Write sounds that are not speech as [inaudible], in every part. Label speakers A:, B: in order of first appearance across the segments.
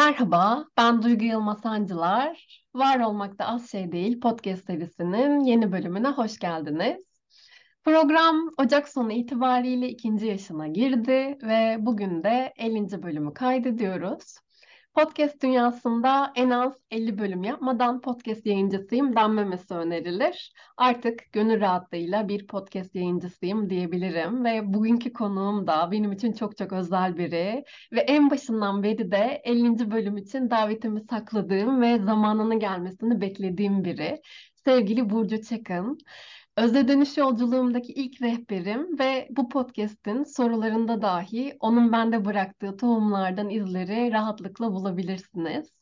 A: Merhaba, ben Duygu Yılmaz Sancılar. Var Olmakta Az Şey Değil podcast serisinin yeni bölümüne hoş geldiniz. Program Ocak sonu itibariyle ikinci yaşına girdi ve bugün de 50. bölümü kaydediyoruz. Podcast dünyasında en az 50 bölüm yapmadan podcast yayıncısıyım denmemesi önerilir. Artık gönül rahatlığıyla bir podcast yayıncısıyım diyebilirim ve bugünkü konuğum da benim için çok çok özel biri ve en başından beri de 50. bölüm için davetimi sakladığım ve zamanının gelmesini beklediğim biri. Sevgili Burcu Çakın. Özde dönüş yolculuğumdaki ilk rehberim ve bu podcast'in sorularında dahi onun bende bıraktığı tohumlardan izleri rahatlıkla bulabilirsiniz.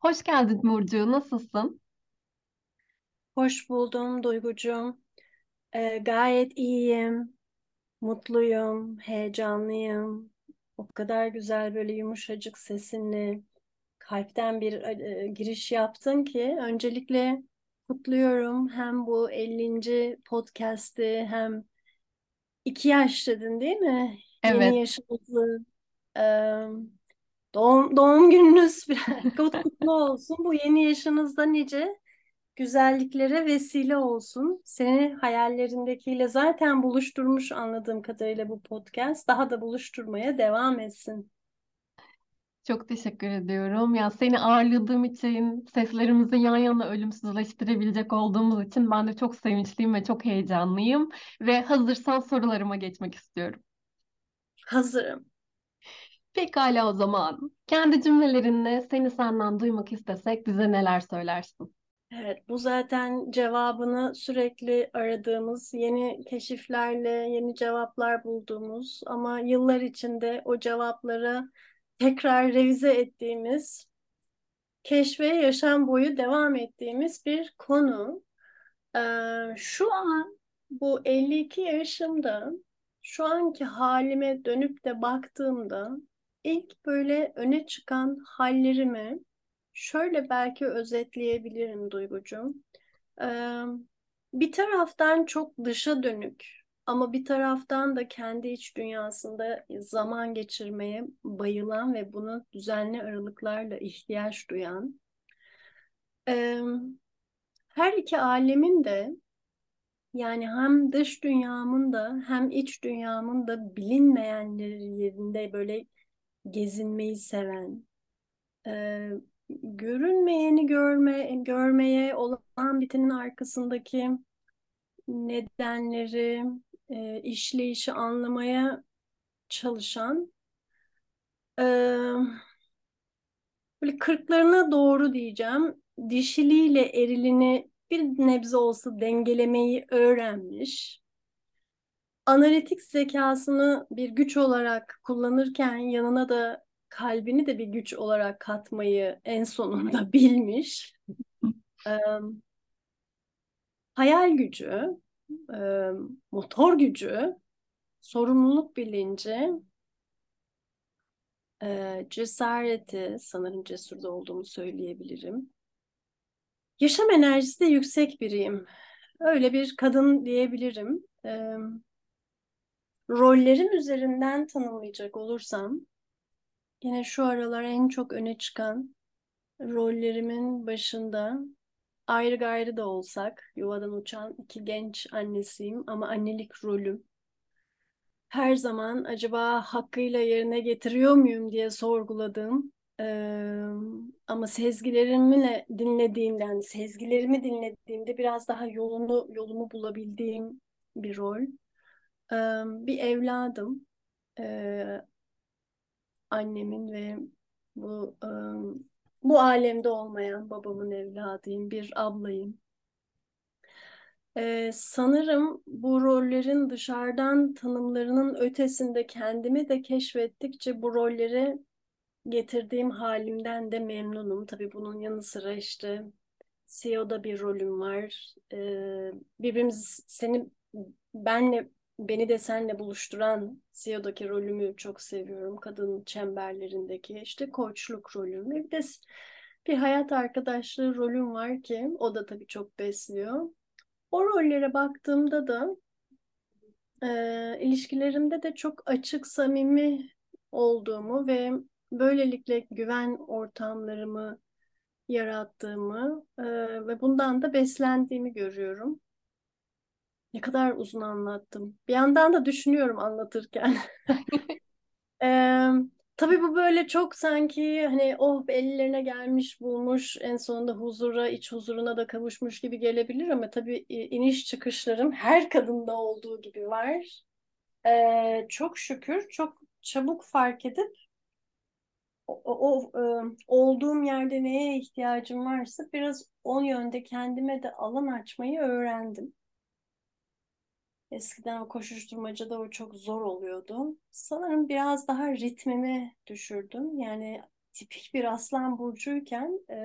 A: Hoş geldin Burcu, nasılsın?
B: Hoş buldum Duygucuğum. Ee, gayet iyiyim, mutluyum, heyecanlıyım. O kadar güzel böyle yumuşacık sesinle kalpten bir e, giriş yaptın ki öncelikle kutluyorum. Hem bu 50. podcast'i hem iki yaş dedin değil mi?
A: Evet.
B: Yeni yaşınızı doğum, doğum gününüz [laughs] kutlu olsun. Bu yeni yaşınızda nice güzelliklere vesile olsun. Seni hayallerindekiyle zaten buluşturmuş anladığım kadarıyla bu podcast. Daha da buluşturmaya devam etsin.
A: Çok teşekkür ediyorum. Ya seni ağırladığım için, seslerimizi yan yana ölümsüzleştirebilecek olduğumuz için ben de çok sevinçliyim ve çok heyecanlıyım. Ve hazırsan sorularıma geçmek istiyorum.
B: Hazırım.
A: Pekala o zaman. Kendi cümlelerinle seni senden duymak istesek bize neler söylersin?
B: Evet, bu zaten cevabını sürekli aradığımız, yeni keşiflerle yeni cevaplar bulduğumuz ama yıllar içinde o cevapları tekrar revize ettiğimiz, keşfe yaşam boyu devam ettiğimiz bir konu. Ee, şu an bu 52 yaşımda, şu anki halime dönüp de baktığımda ilk böyle öne çıkan hallerimi şöyle belki özetleyebilirim Duygucuğum. Ee, bir taraftan çok dışa dönük ama bir taraftan da kendi iç dünyasında zaman geçirmeye bayılan ve bunu düzenli aralıklarla ihtiyaç duyan. Her iki alemin de yani hem dış dünyamın da hem iç dünyamın da bilinmeyenleri yerinde böyle gezinmeyi seven, e, görünmeyeni görme, görmeye olan bitenin arkasındaki nedenleri, e, işleyişi anlamaya çalışan e, böyle kırklarına doğru diyeceğim dişiliğiyle erilini bir nebze olsa dengelemeyi öğrenmiş. Analitik zekasını bir güç olarak kullanırken yanına da kalbini de bir güç olarak katmayı en sonunda [laughs] bilmiş. e, hayal gücü, e, motor gücü, sorumluluk bilinci, e, cesareti, sanırım cesurda olduğumu söyleyebilirim. Yaşam enerjisi de yüksek biriyim. Öyle bir kadın diyebilirim. E, rollerim üzerinden tanımlayacak olursam, yine şu aralar en çok öne çıkan rollerimin başında ayrı gayrı da olsak yuvadan uçan iki genç annesiyim ama annelik rolüm her zaman acaba hakkıyla yerine getiriyor muyum diye sorguladığım ee, ama sezgilerimle dinlediğimden sezgilerimi dinlediğimde biraz daha yolunu yolumu bulabildiğim bir rol. Ee, bir evladım. Ee, annemin ve bu bu alemde olmayan babamın evladıyım, bir ablayım. Ee, sanırım bu rollerin dışarıdan tanımlarının ötesinde kendimi de keşfettikçe bu rolleri getirdiğim halimden de memnunum. Tabii bunun yanı sıra işte CEO'da bir rolüm var. Ee, birbirimiz seni benle beni de senle buluşturan CEO'daki rolümü çok seviyorum. Kadın çemberlerindeki işte koçluk rolüm. Bir de bir hayat arkadaşlığı rolüm var ki o da tabii çok besliyor. O rollere baktığımda da e, ilişkilerimde de çok açık, samimi olduğumu ve böylelikle güven ortamlarımı yarattığımı e, ve bundan da beslendiğimi görüyorum. Ne kadar uzun anlattım. Bir yandan da düşünüyorum anlatırken. [laughs] Ee, tabii bu böyle çok sanki hani oh ellerine gelmiş bulmuş en sonunda huzura, iç huzuruna da kavuşmuş gibi gelebilir ama tabii iniş çıkışlarım her kadında olduğu gibi var. Ee, çok şükür çok çabuk fark edip o, o e, olduğum yerde neye ihtiyacım varsa biraz o yönde kendime de alan açmayı öğrendim. Eskiden o koşuşturmacada o çok zor oluyordu. Sanırım biraz daha ritmimi düşürdüm. Yani tipik bir aslan burcuyken e,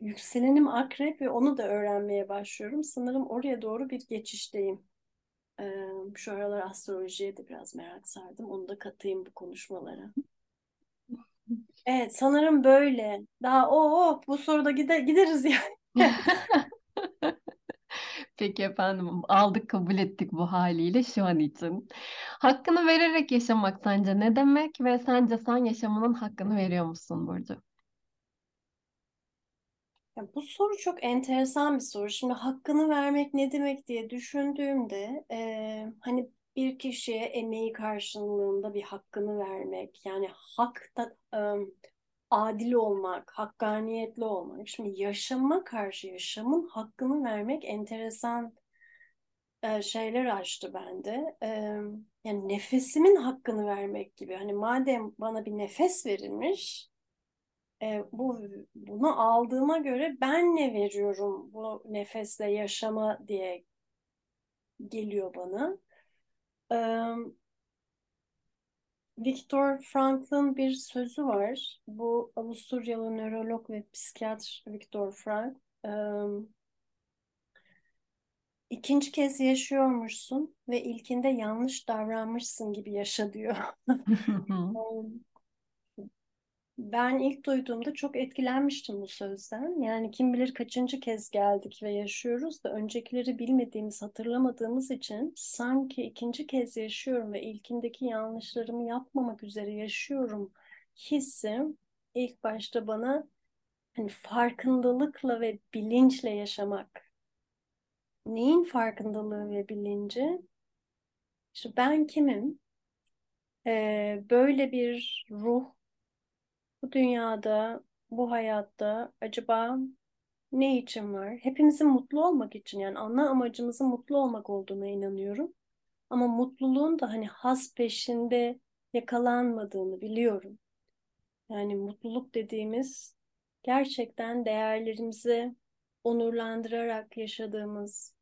B: yükselenim akrep ve onu da öğrenmeye başlıyorum. Sanırım oraya doğru bir geçişteyim. E, şu aralar astrolojiye de biraz merak sardım. Onu da katayım bu konuşmalara. Evet sanırım böyle. Daha o, o bu soruda gide, gideriz yani. [laughs]
A: Peki efendim aldık kabul ettik bu haliyle şu an için. Hakkını vererek yaşamak sence ne demek ve sence sen yaşamının hakkını veriyor musun Burcu?
B: Ya bu soru çok enteresan bir soru. Şimdi hakkını vermek ne demek diye düşündüğümde e, hani bir kişiye emeği karşılığında bir hakkını vermek yani hak da e, adil olmak, hakkaniyetli olmak. Şimdi yaşama karşı yaşamın hakkını vermek enteresan e, şeyler açtı bende. E, yani nefesimin hakkını vermek gibi. Hani madem bana bir nefes verilmiş, e, bu bunu aldığıma göre ben ne veriyorum bu nefesle yaşama diye geliyor bana. Viktor Frankl'ın bir sözü var. Bu Avusturyalı nörolog ve psikiyatr Viktor Frank. E, ikinci kez yaşıyormuşsun ve ilkinde yanlış davranmışsın gibi yaşa diyor. [laughs] Ben ilk duyduğumda çok etkilenmiştim bu sözden. Yani kim bilir kaçıncı kez geldik ve yaşıyoruz da öncekileri bilmediğimiz, hatırlamadığımız için sanki ikinci kez yaşıyorum ve ilkindeki yanlışlarımı yapmamak üzere yaşıyorum hissi ilk başta bana hani farkındalıkla ve bilinçle yaşamak. Neyin farkındalığı ve bilinci? İşte ben kimim? Ee, böyle bir ruh bu dünyada, bu hayatta acaba ne için var? Hepimizin mutlu olmak için yani ana amacımızın mutlu olmak olduğuna inanıyorum. Ama mutluluğun da hani has peşinde yakalanmadığını biliyorum. Yani mutluluk dediğimiz gerçekten değerlerimizi onurlandırarak yaşadığımız,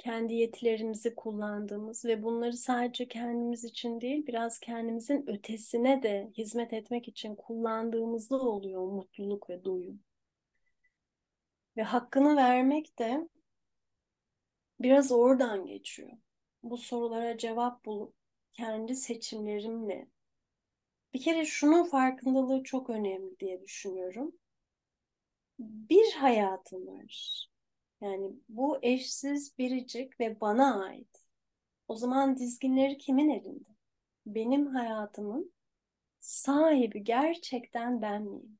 B: kendi yetilerimizi kullandığımız ve bunları sadece kendimiz için değil biraz kendimizin ötesine de hizmet etmek için kullandığımızda oluyor mutluluk ve doyum. Ve hakkını vermek de biraz oradan geçiyor. Bu sorulara cevap bulup kendi seçimlerimle bir kere şunun farkındalığı çok önemli diye düşünüyorum. Bir hayatım var yani bu eşsiz, biricik ve bana ait. O zaman dizginleri kimin elinde? Benim hayatımın sahibi gerçekten ben miyim?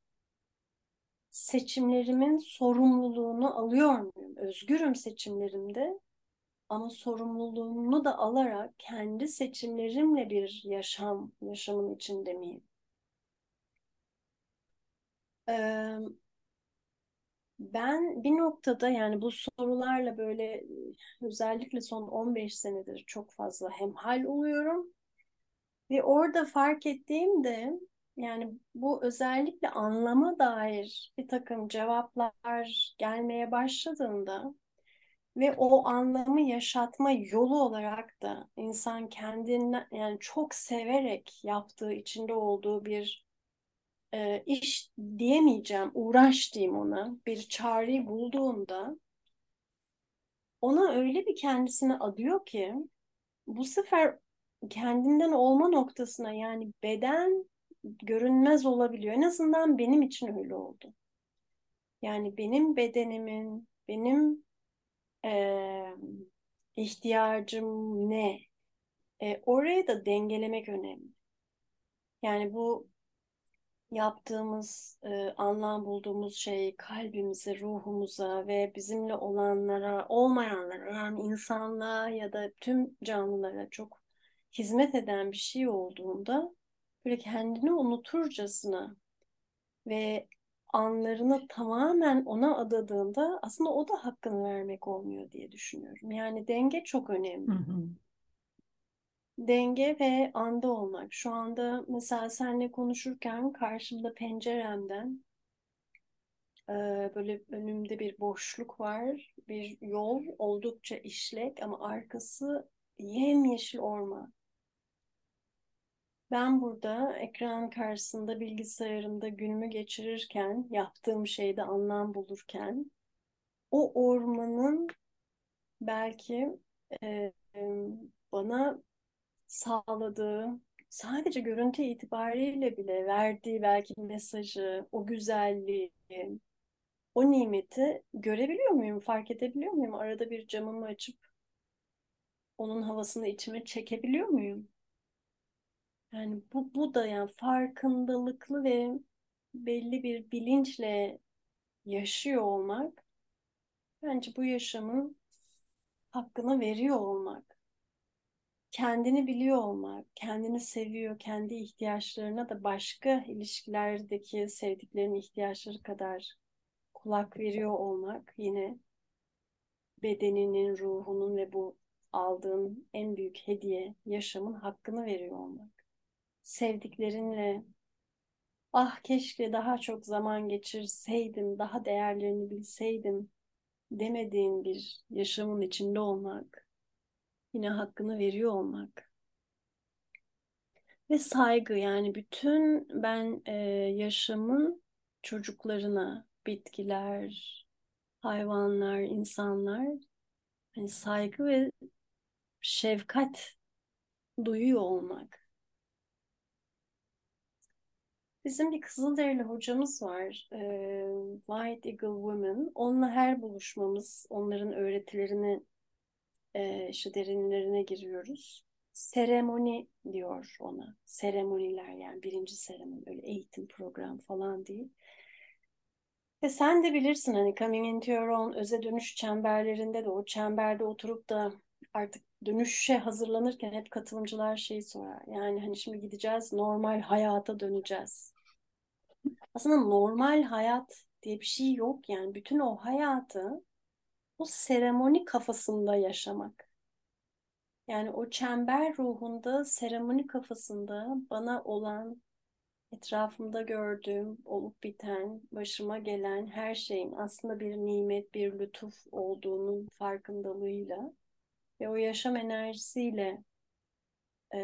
B: Seçimlerimin sorumluluğunu alıyor muyum? Özgürüm seçimlerimde ama sorumluluğunu da alarak kendi seçimlerimle bir yaşam, yaşamın içinde miyim? Ee, ben bir noktada yani bu sorularla böyle özellikle son 15 senedir çok fazla hemhal oluyorum. Ve orada fark ettiğimde yani bu özellikle anlama dair bir takım cevaplar gelmeye başladığında ve o anlamı yaşatma yolu olarak da insan kendinden yani çok severek yaptığı içinde olduğu bir e, iş diyemeyeceğim, uğraş diyeyim ona. Bir çareyi bulduğunda ona öyle bir kendisini adıyor ki bu sefer kendinden olma noktasına yani beden görünmez olabiliyor. En azından benim için öyle oldu. Yani benim bedenimin, benim e, ihtiyacım ne? E, orayı da dengelemek önemli. Yani bu yaptığımız, e, anlam bulduğumuz şey kalbimize, ruhumuza ve bizimle olanlara, olmayanlara yani insanlığa ya da tüm canlılara çok hizmet eden bir şey olduğunda böyle kendini unuturcasına ve anlarını tamamen ona adadığında aslında o da hakkını vermek olmuyor diye düşünüyorum. Yani denge çok önemli.
A: Hı hı.
B: Denge ve anda olmak. Şu anda mesela seninle konuşurken karşımda penceremden böyle önümde bir boşluk var. Bir yol oldukça işlek ama arkası yemyeşil orman. Ben burada ekran karşısında bilgisayarımda günümü geçirirken, yaptığım şeyde anlam bulurken o ormanın belki e, bana sağladığı sadece görüntü itibariyle bile verdiği belki mesajı, o güzelliği, o nimeti görebiliyor muyum, fark edebiliyor muyum? Arada bir camımı açıp onun havasını içime çekebiliyor muyum? Yani bu, bu da yani farkındalıklı ve belli bir bilinçle yaşıyor olmak bence bu yaşamın hakkını veriyor olmak. Kendini biliyor olmak, kendini seviyor, kendi ihtiyaçlarına da başka ilişkilerdeki sevdiklerin ihtiyaçları kadar kulak veriyor olmak yine bedeninin, ruhunun ve bu aldığın en büyük hediye yaşamın hakkını veriyor olmak. Sevdiklerinle ah keşke daha çok zaman geçirseydim, daha değerlerini bilseydim demediğin bir yaşamın içinde olmak, yine hakkını veriyor olmak. Ve saygı yani bütün ben e, yaşamın çocuklarına, bitkiler, hayvanlar, insanlar hani saygı ve şefkat duyuyor olmak. Bizim bir Kızılderili hocamız var. E, White Eagle Women. Onunla her buluşmamız, onların öğretilerini e, işte derinlerine giriyoruz. Seremoni diyor ona. Seremoniler yani birinci seremoni. Öyle eğitim program falan değil. Ve sen de bilirsin hani Coming Into Your Own öze dönüş çemberlerinde de o çemberde oturup da artık dönüşe hazırlanırken hep katılımcılar şeyi sorar. Yani hani şimdi gideceğiz normal hayata döneceğiz. Aslında normal hayat diye bir şey yok yani. Bütün o hayatı o seremoni kafasında yaşamak. Yani o çember ruhunda, seremoni kafasında bana olan, etrafımda gördüğüm, olup biten, başıma gelen her şeyin aslında bir nimet, bir lütuf olduğunun farkındalığıyla ve o yaşam enerjisiyle e,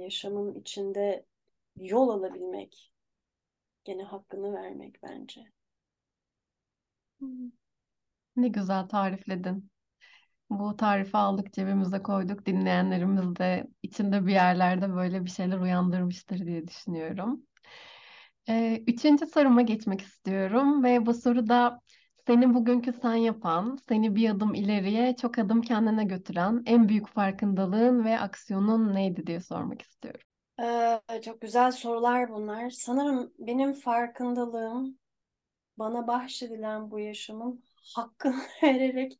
B: yaşamın içinde yol alabilmek, gene hakkını vermek bence.
A: Ne güzel tarifledin. Bu tarifi aldık cebimize koyduk. Dinleyenlerimiz de içinde bir yerlerde böyle bir şeyler uyandırmıştır diye düşünüyorum. Ee, üçüncü soruma geçmek istiyorum ve bu soruda seni bugünkü sen yapan, seni bir adım ileriye, çok adım kendine götüren en büyük farkındalığın ve aksiyonun neydi diye sormak istiyorum.
B: Ee, çok güzel sorular bunlar. Sanırım benim farkındalığım bana bahşedilen bu yaşamın hakkını [laughs] vererek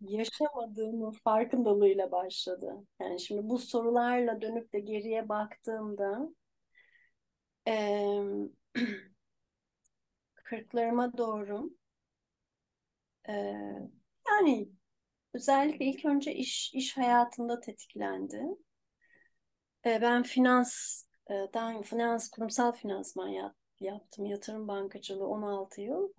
B: yaşamadığımın farkındalığıyla başladı. Yani şimdi bu sorularla dönüp de geriye baktığımda e, [clears throat] kırklarıma doğru e, yani özellikle ilk önce iş iş hayatında tetiklendi. E, ben finansdan finans kurumsal finansman yap, yaptım. Yatırım bankacılığı 16 yıl.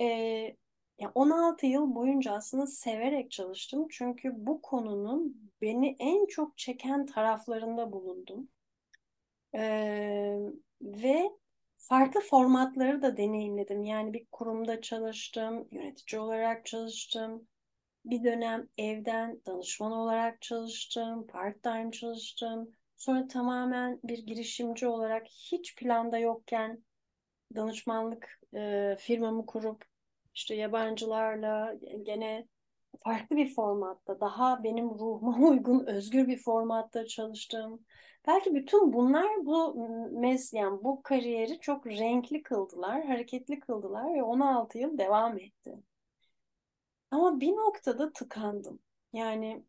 B: E, ya 16 yıl boyunca aslında severek çalıştım. Çünkü bu konunun beni en çok çeken taraflarında bulundum. Ee, ve farklı formatları da deneyimledim. Yani bir kurumda çalıştım, yönetici olarak çalıştım. Bir dönem evden danışman olarak çalıştım, part-time çalıştım. Sonra tamamen bir girişimci olarak hiç planda yokken danışmanlık e, firmamı kurup işte yabancılarla gene farklı bir formatta, daha benim ruhuma [laughs] uygun, özgür bir formatta çalıştım. Belki bütün bunlar bu mes yani bu kariyeri çok renkli kıldılar, hareketli kıldılar ve 16 yıl devam etti. Ama bir noktada tıkandım. Yani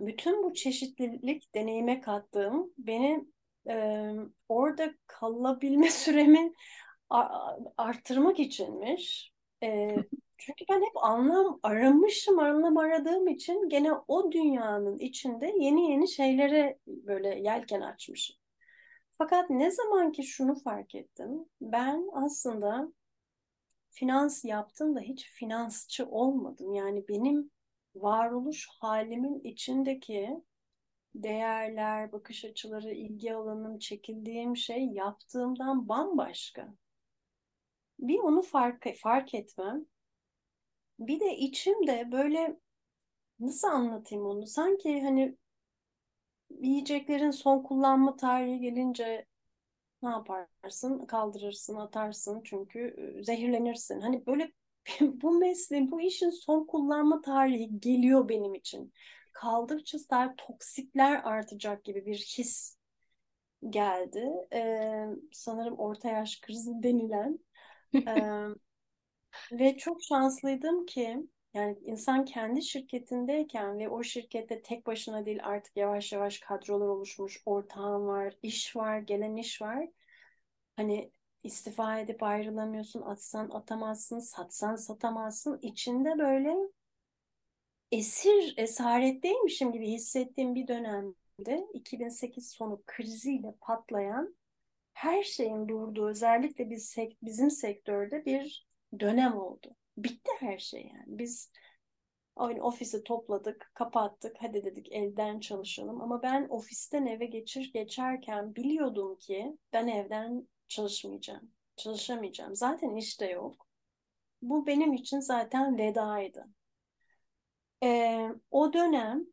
B: bütün bu çeşitlilik deneyime kattığım beni e, orada kalabilme [laughs] süremi arttırmak içinmiş. E, çünkü ben hep anlam aramışım, anlam aradığım için gene o dünyanın içinde yeni yeni şeylere böyle yelken açmışım. Fakat ne zaman ki şunu fark ettim, ben aslında finans yaptım da hiç finansçı olmadım. Yani benim varoluş halimin içindeki değerler, bakış açıları, ilgi alanım, çekildiğim şey yaptığımdan bambaşka. Bir onu fark, fark etmem. Bir de içimde böyle nasıl anlatayım onu? Sanki hani yiyeceklerin son kullanma tarihi gelince ne yaparsın? Kaldırırsın, atarsın çünkü zehirlenirsin. Hani böyle [laughs] bu mesleğin, bu işin son kullanma tarihi geliyor benim için. Kaldıkça daha toksikler artacak gibi bir his geldi. Ee, sanırım orta yaş krizi denilen. Ve çok şanslıydım ki yani insan kendi şirketindeyken ve o şirkette tek başına değil artık yavaş yavaş kadrolar oluşmuş, ortağın var, iş var, gelen iş var. Hani istifa edip ayrılamıyorsun, atsan atamazsın, satsan satamazsın. İçinde böyle esir, esaretteymişim gibi hissettiğim bir dönemde 2008 sonu kriziyle patlayan her şeyin durduğu özellikle biz bizim sektörde bir dönem oldu. Bitti her şey yani. Biz Aynı ofisi topladık, kapattık. Hadi dedik evden çalışalım. Ama ben ofisten eve geçir geçerken biliyordum ki ben evden çalışmayacağım. Çalışamayacağım. Zaten işte yok. Bu benim için zaten vedaydı. Ee, o dönem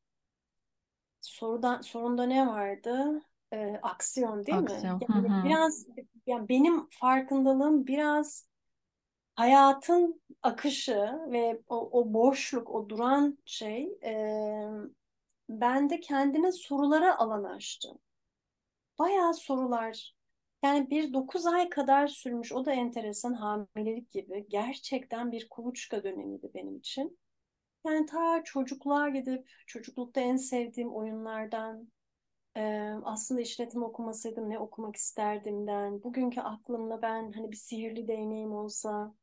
B: sorudan sorunda ne vardı? Ee, aksiyon değil
A: aksiyon.
B: mi? Yani biraz yani benim farkındalığım biraz hayatın akışı ve o, o boşluk, o duran şey e, bende kendime sorulara alan açtı. Bayağı sorular. Yani bir dokuz ay kadar sürmüş. O da enteresan hamilelik gibi. Gerçekten bir kuluçka dönemiydi benim için. Yani ta çocukluğa gidip çocuklukta en sevdiğim oyunlardan ee, aslında işletim okumasaydım ne okumak isterdimden, bugünkü aklımla ben hani bir sihirli değneğim olsa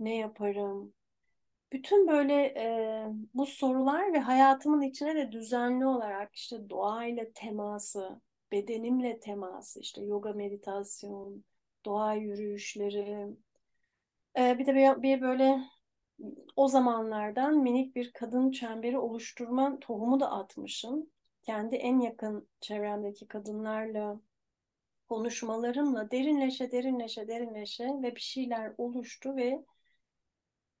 B: ne yaparım? Bütün böyle e, bu sorular ve hayatımın içine de düzenli olarak işte doğayla teması, bedenimle teması, işte yoga meditasyon, doğa yürüyüşleri, e, bir de bir, bir böyle o zamanlardan minik bir kadın çemberi oluşturma tohumu da atmışım. Kendi en yakın çevremdeki kadınlarla konuşmalarımla derinleşe derinleşe derinleşe ve bir şeyler oluştu ve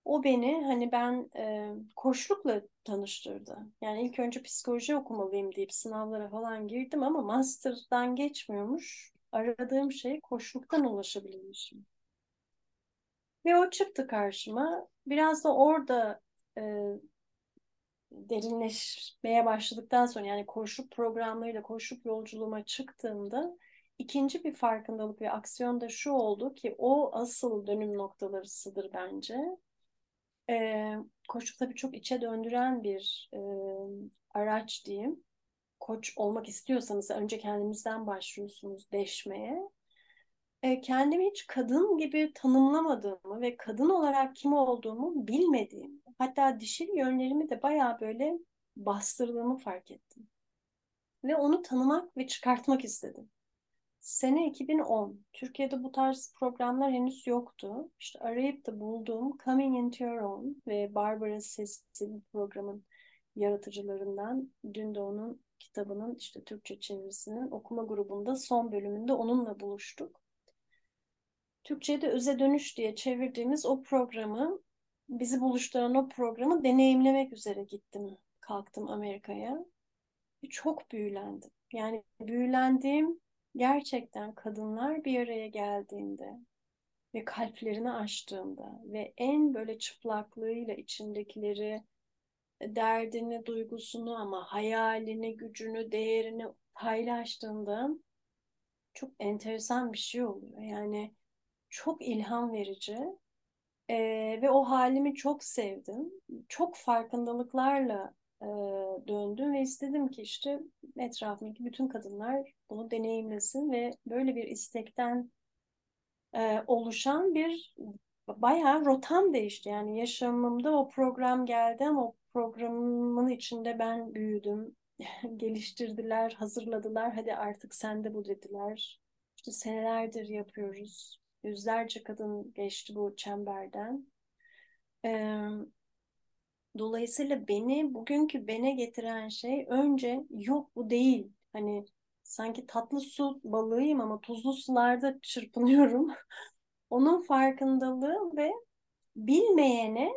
B: o beni hani ben e, koçlukla tanıştırdı. Yani ilk önce psikoloji okumalıyım deyip sınavlara falan girdim ama master'dan geçmiyormuş. Aradığım şey koçluktan ulaşabilmişim. Ve o çıktı karşıma. Biraz da orada e, derinleşmeye başladıktan sonra yani koşup programlarıyla koşup yolculuğuma çıktığımda ikinci bir farkındalık ve aksiyon da şu oldu ki o asıl dönüm noktalarısıdır bence. E, koçluk tabii çok içe döndüren bir e, araç diyeyim. Koç olmak istiyorsanız önce kendinizden başlıyorsunuz deşmeye. E, kendimi hiç kadın gibi tanımlamadığımı ve kadın olarak kim olduğumu bilmediğim, hatta dişil yönlerimi de bayağı böyle bastırdığımı fark ettim. Ve onu tanımak ve çıkartmak istedim. Sene 2010. Türkiye'de bu tarz programlar henüz yoktu. İşte arayıp da bulduğum Coming Into Your Own ve Barbara Sessi programın yaratıcılarından. Dün de onun kitabının işte Türkçe çevirisinin okuma grubunda son bölümünde onunla buluştuk. Türkçe'de Öze Dönüş diye çevirdiğimiz o programı, bizi buluşturan o programı deneyimlemek üzere gittim. Kalktım Amerika'ya. Çok büyülendim. Yani büyülendiğim gerçekten kadınlar bir araya geldiğinde ve kalplerini açtığında ve en böyle çıplaklığıyla içindekileri derdini, duygusunu ama hayalini, gücünü, değerini paylaştığında çok enteresan bir şey oluyor. Yani çok ilham verici ee, ve o halimi çok sevdim. Çok farkındalıklarla e, döndüm ve istedim ki işte etrafımdaki bütün kadınlar bunu deneyimlesin ve böyle bir istekten e, oluşan bir bayağı rotam değişti. Yani yaşamımda o program geldi ama o programın içinde ben büyüdüm. [laughs] Geliştirdiler, hazırladılar. Hadi artık sen de bu dediler. İşte senelerdir yapıyoruz. Yüzlerce kadın geçti bu çemberden. Ee, dolayısıyla beni, bugünkü bene getiren şey önce yok bu değil. Hani sanki tatlı su balığıyım ama tuzlu sularda çırpınıyorum. [laughs] Onun farkındalığı ve bilmeyene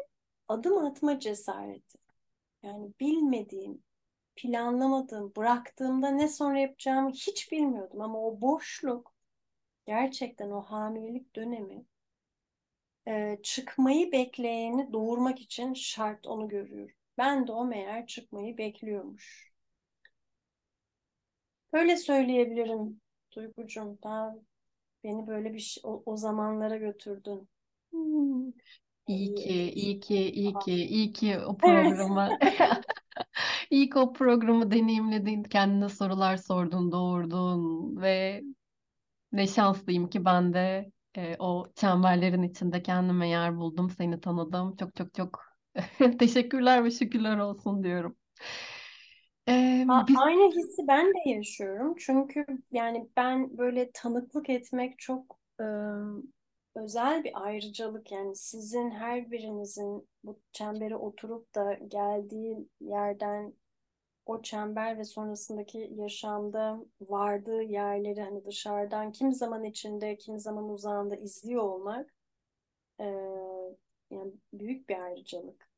B: adım atma cesareti. Yani bilmediğim, planlamadığım, bıraktığımda ne sonra yapacağımı hiç bilmiyordum ama o boşluk gerçekten o hamilelik dönemi e, çıkmayı bekleyeni doğurmak için şart onu görüyorum. Ben de o meğer çıkmayı bekliyormuş. Böyle söyleyebilirim Duygucuğum. Daha beni böyle bir şey, o, o zamanlara götürdün.
A: Hmm. İyi ki, iyi ki, iyi ki, iyi ki o programı, [laughs] [laughs] iyi ki o programı deneyimledin, kendine sorular sordun, doğurdun ve ne şanslıyım ki ben de e, o çemberlerin içinde kendime yer buldum, seni tanıdım. Çok çok çok [laughs] teşekkürler ve şükürler olsun diyorum. Ee, biz...
B: Aynı hissi ben de yaşıyorum. Çünkü yani ben böyle tanıklık etmek çok e, özel bir ayrıcalık. Yani sizin her birinizin bu çembere oturup da geldiği yerden o çember ve sonrasındaki yaşamda vardığı yerleri hani dışarıdan kim zaman içinde kim zaman uzağında izliyor olmak e, yani büyük bir ayrıcalık.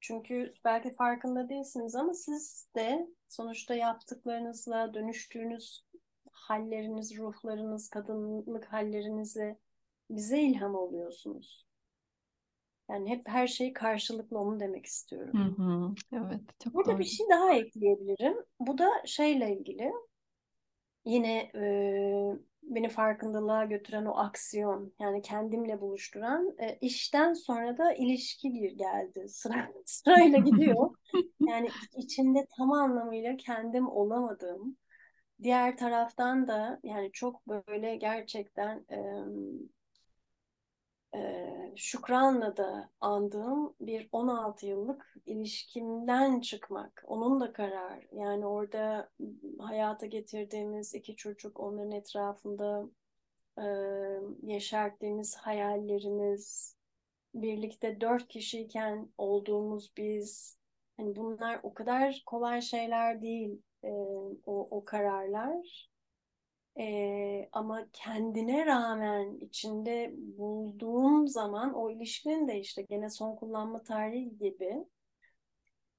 B: Çünkü belki farkında değilsiniz ama siz de sonuçta yaptıklarınızla dönüştüğünüz halleriniz, ruhlarınız, kadınlık hallerinizle bize ilham oluyorsunuz. Yani hep her şey karşılıklı onu demek istiyorum.
A: Hı hı, evet, çok
B: Burada
A: doğru.
B: bir şey daha ekleyebilirim. Bu da şeyle ilgili. Yine e, beni farkındalığa götüren o aksiyon yani kendimle buluşturan e, işten sonra da ilişki geldi. [laughs] Sıra, sırayla gidiyor. [laughs] Yani içinde tam anlamıyla kendim olamadığım. Diğer taraftan da yani çok böyle gerçekten e, şükranla da andığım bir 16 yıllık ilişkimden çıkmak. Onun da karar. Yani orada hayata getirdiğimiz iki çocuk, onların etrafında e, yeşerttiğimiz hayallerimiz, birlikte dört kişiyken olduğumuz biz. Hani bunlar o kadar kolay şeyler değil o, o kararlar. Ee, ama kendine rağmen içinde bulduğum zaman o ilişkinin de işte gene son kullanma tarihi gibi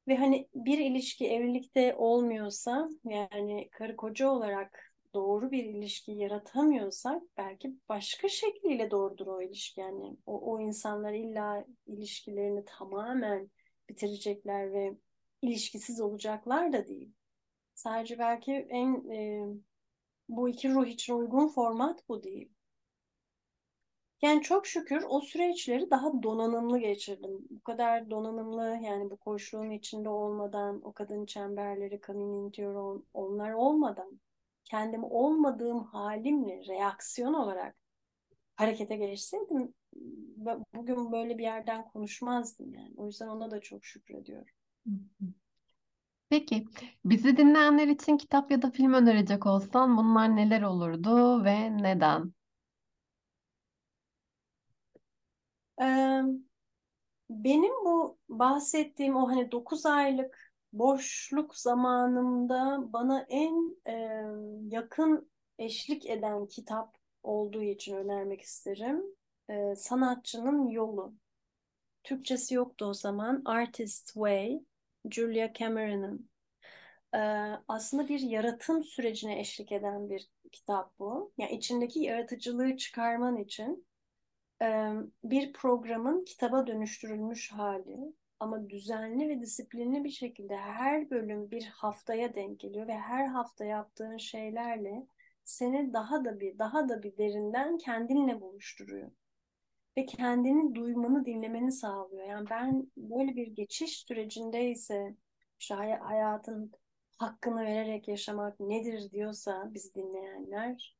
B: ve hani bir ilişki evlilikte olmuyorsa yani karı koca olarak doğru bir ilişki yaratamıyorsak belki başka şekliyle doğrudur o ilişki yani o, o insanlar illa ilişkilerini tamamen bitirecekler ve ilişkisiz olacaklar da değil. Sadece belki en e, bu iki ruh için uygun format bu değil. Yani çok şükür o süreçleri daha donanımlı geçirdim. Bu kadar donanımlı yani bu koşluğun içinde olmadan, o kadın çemberleri, community onlar olmadan, kendim olmadığım halimle reaksiyon olarak harekete geçseydim bugün böyle bir yerden konuşmazdım yani. O yüzden ona da çok şükrediyorum.
A: Peki, bizi dinleyenler için kitap ya da film önerecek olsan bunlar neler olurdu ve neden?
B: Benim bu bahsettiğim o hani 9 aylık boşluk zamanımda bana en yakın eşlik eden kitap olduğu için önermek isterim. Sanatçının Yolu. Türkçesi yoktu o zaman. Artist's Way. Julia Cameron'ın. E, aslında bir yaratım sürecine eşlik eden bir kitap bu. Yani içindeki yaratıcılığı çıkarman için bir programın kitaba dönüştürülmüş hali. ama düzenli ve disiplinli bir şekilde her bölüm bir haftaya denk geliyor ve her hafta yaptığın şeylerle seni daha da bir daha da bir derinden kendinle buluşturuyor ve kendini duymanı, dinlemeni sağlıyor. Yani ben böyle bir geçiş sürecindeyse işte hayatın hakkını vererek yaşamak nedir diyorsa biz dinleyenler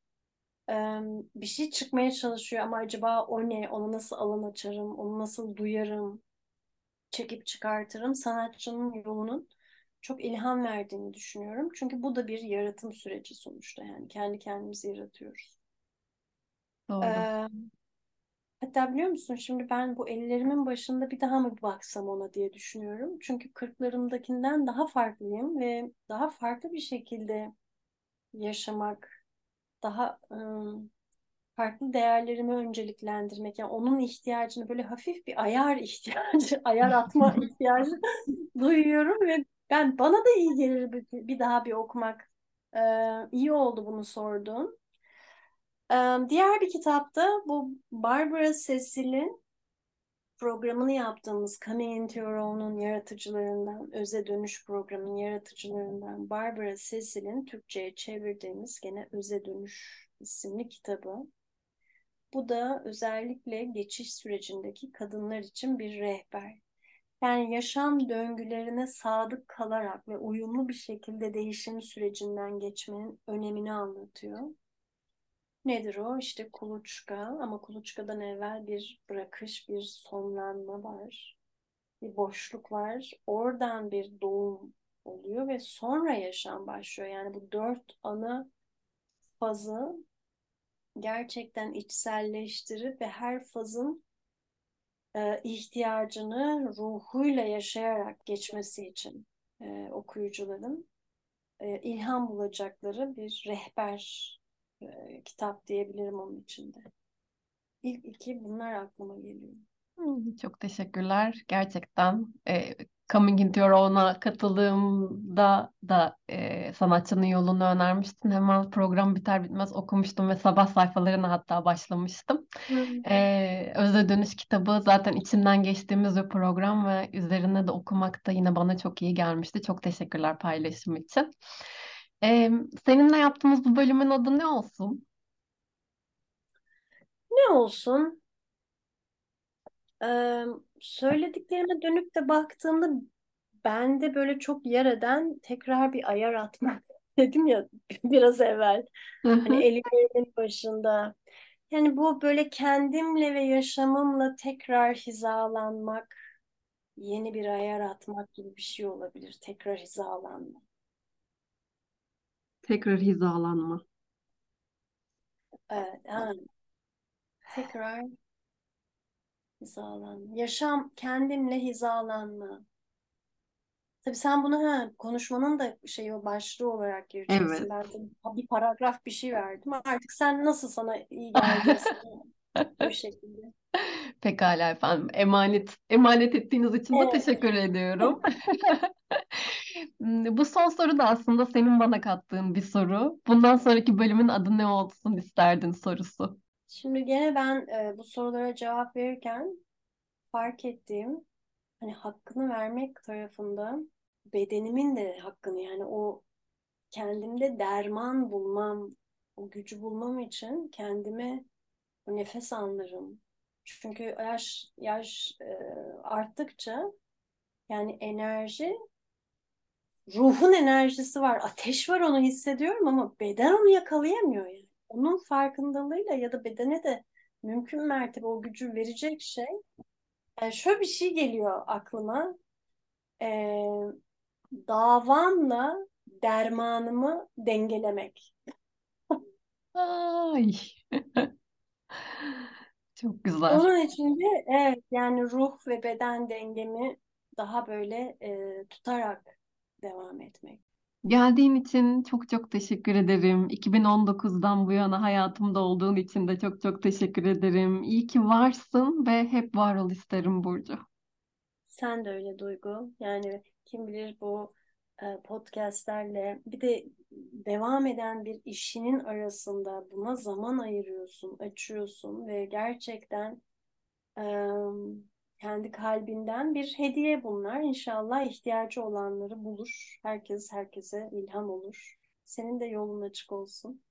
B: bir şey çıkmaya çalışıyor ama acaba o ne? Onu nasıl alan açarım? Onu nasıl duyarım? Çekip çıkartırım. Sanatçının yolunun çok ilham verdiğini düşünüyorum. Çünkü bu da bir yaratım süreci sonuçta yani kendi kendimizi yaratıyoruz.
A: Doğru. Ee,
B: Hatta biliyor musun şimdi ben bu ellerimin başında bir daha mı baksam ona diye düşünüyorum. Çünkü kırklarımdakinden daha farklıyım ve daha farklı bir şekilde yaşamak, daha ım, farklı değerlerimi önceliklendirmek. Yani onun ihtiyacını böyle hafif bir ayar ihtiyacı, [laughs] ayar atma ihtiyacı [laughs] duyuyorum ve ben bana da iyi gelir bir, bir daha bir okumak. Ee, iyi oldu bunu sorduğun. Diğer bir kitapta bu Barbara Cecil'in programını yaptığımız Coming Into Your Own'un yaratıcılarından, Öze Dönüş programının yaratıcılarından Barbara Cecil'in Türkçe'ye çevirdiğimiz gene Öze Dönüş isimli kitabı. Bu da özellikle geçiş sürecindeki kadınlar için bir rehber. Yani yaşam döngülerine sadık kalarak ve uyumlu bir şekilde değişim sürecinden geçmenin önemini anlatıyor. Nedir o? İşte kuluçka ama kuluçkadan evvel bir bırakış, bir sonlanma var. Bir boşluk var. Oradan bir doğum oluyor ve sonra yaşam başlıyor. Yani bu dört ana fazı gerçekten içselleştirip ve her fazın e, ihtiyacını ruhuyla yaşayarak geçmesi için e, okuyucuların e, ilham bulacakları bir rehber e, kitap diyebilirim onun içinde. İlk iki bunlar aklıma geliyor.
A: Çok teşekkürler. Gerçekten e, Coming Into Your Own'a katıldığımda da e, sanatçının yolunu önermiştin. Hemen program biter bitmez okumuştum ve sabah sayfalarına hatta başlamıştım. E, Özde Dönüş kitabı zaten içinden geçtiğimiz bir program ve üzerine de okumak da yine bana çok iyi gelmişti. Çok teşekkürler paylaşım için. Ee, seninle yaptığımız bu bölümün adı ne olsun?
B: Ne olsun? Ee, söylediklerime dönüp de baktığımda bende böyle çok yer eden tekrar bir ayar atmak [laughs] dedim ya [laughs] biraz evvel. Hani elimin başında. Yani bu böyle kendimle ve yaşamımla tekrar hizalanmak, yeni bir ayar atmak gibi bir şey olabilir. Tekrar hizalanmak.
A: Tekrar hizalanma.
B: Evet, yani tekrar hizalanma. Yaşam kendimle hizalanma. Tabii sen bunu ha, konuşmanın da şey o başlığı olarak gireceksin.
A: Evet.
B: Ben bir paragraf bir şey verdim. Artık sen nasıl sana iyi geldiyse [laughs] bu şekilde.
A: Pekala efendim. Emanet emanet ettiğiniz için de teşekkür ediyorum. [laughs] Bu son soru da aslında senin bana kattığın bir soru. Bundan sonraki bölümün adı ne olsun isterdin sorusu.
B: Şimdi gene ben e, bu sorulara cevap verirken fark ettiğim hani hakkını vermek tarafında bedenimin de hakkını yani o kendimde derman bulmam, o gücü bulmam için kendime o nefes anlarım. Çünkü yaş yaş e, arttıkça yani enerji ruhun enerjisi var, ateş var onu hissediyorum ama beden onu yakalayamıyor yani. Onun farkındalığıyla ya da bedene de mümkün mertebe o gücü verecek şey. Yani şöyle bir şey geliyor aklıma. Ee, davamla dermanımı dengelemek.
A: Ay. [laughs] Çok güzel.
B: Onun için de evet yani ruh ve beden dengemi daha böyle e, tutarak devam etmek.
A: Geldiğin için çok çok teşekkür ederim. 2019'dan bu yana hayatımda olduğun için de çok çok teşekkür ederim. İyi ki varsın ve hep var ol isterim Burcu.
B: Sen de öyle Duygu. Yani kim bilir bu podcastlerle bir de devam eden bir işinin arasında buna zaman ayırıyorsun, açıyorsun ve gerçekten kendi kalbinden bir hediye bunlar. İnşallah ihtiyacı olanları bulur. Herkes herkese ilham olur. Senin de yolun açık olsun.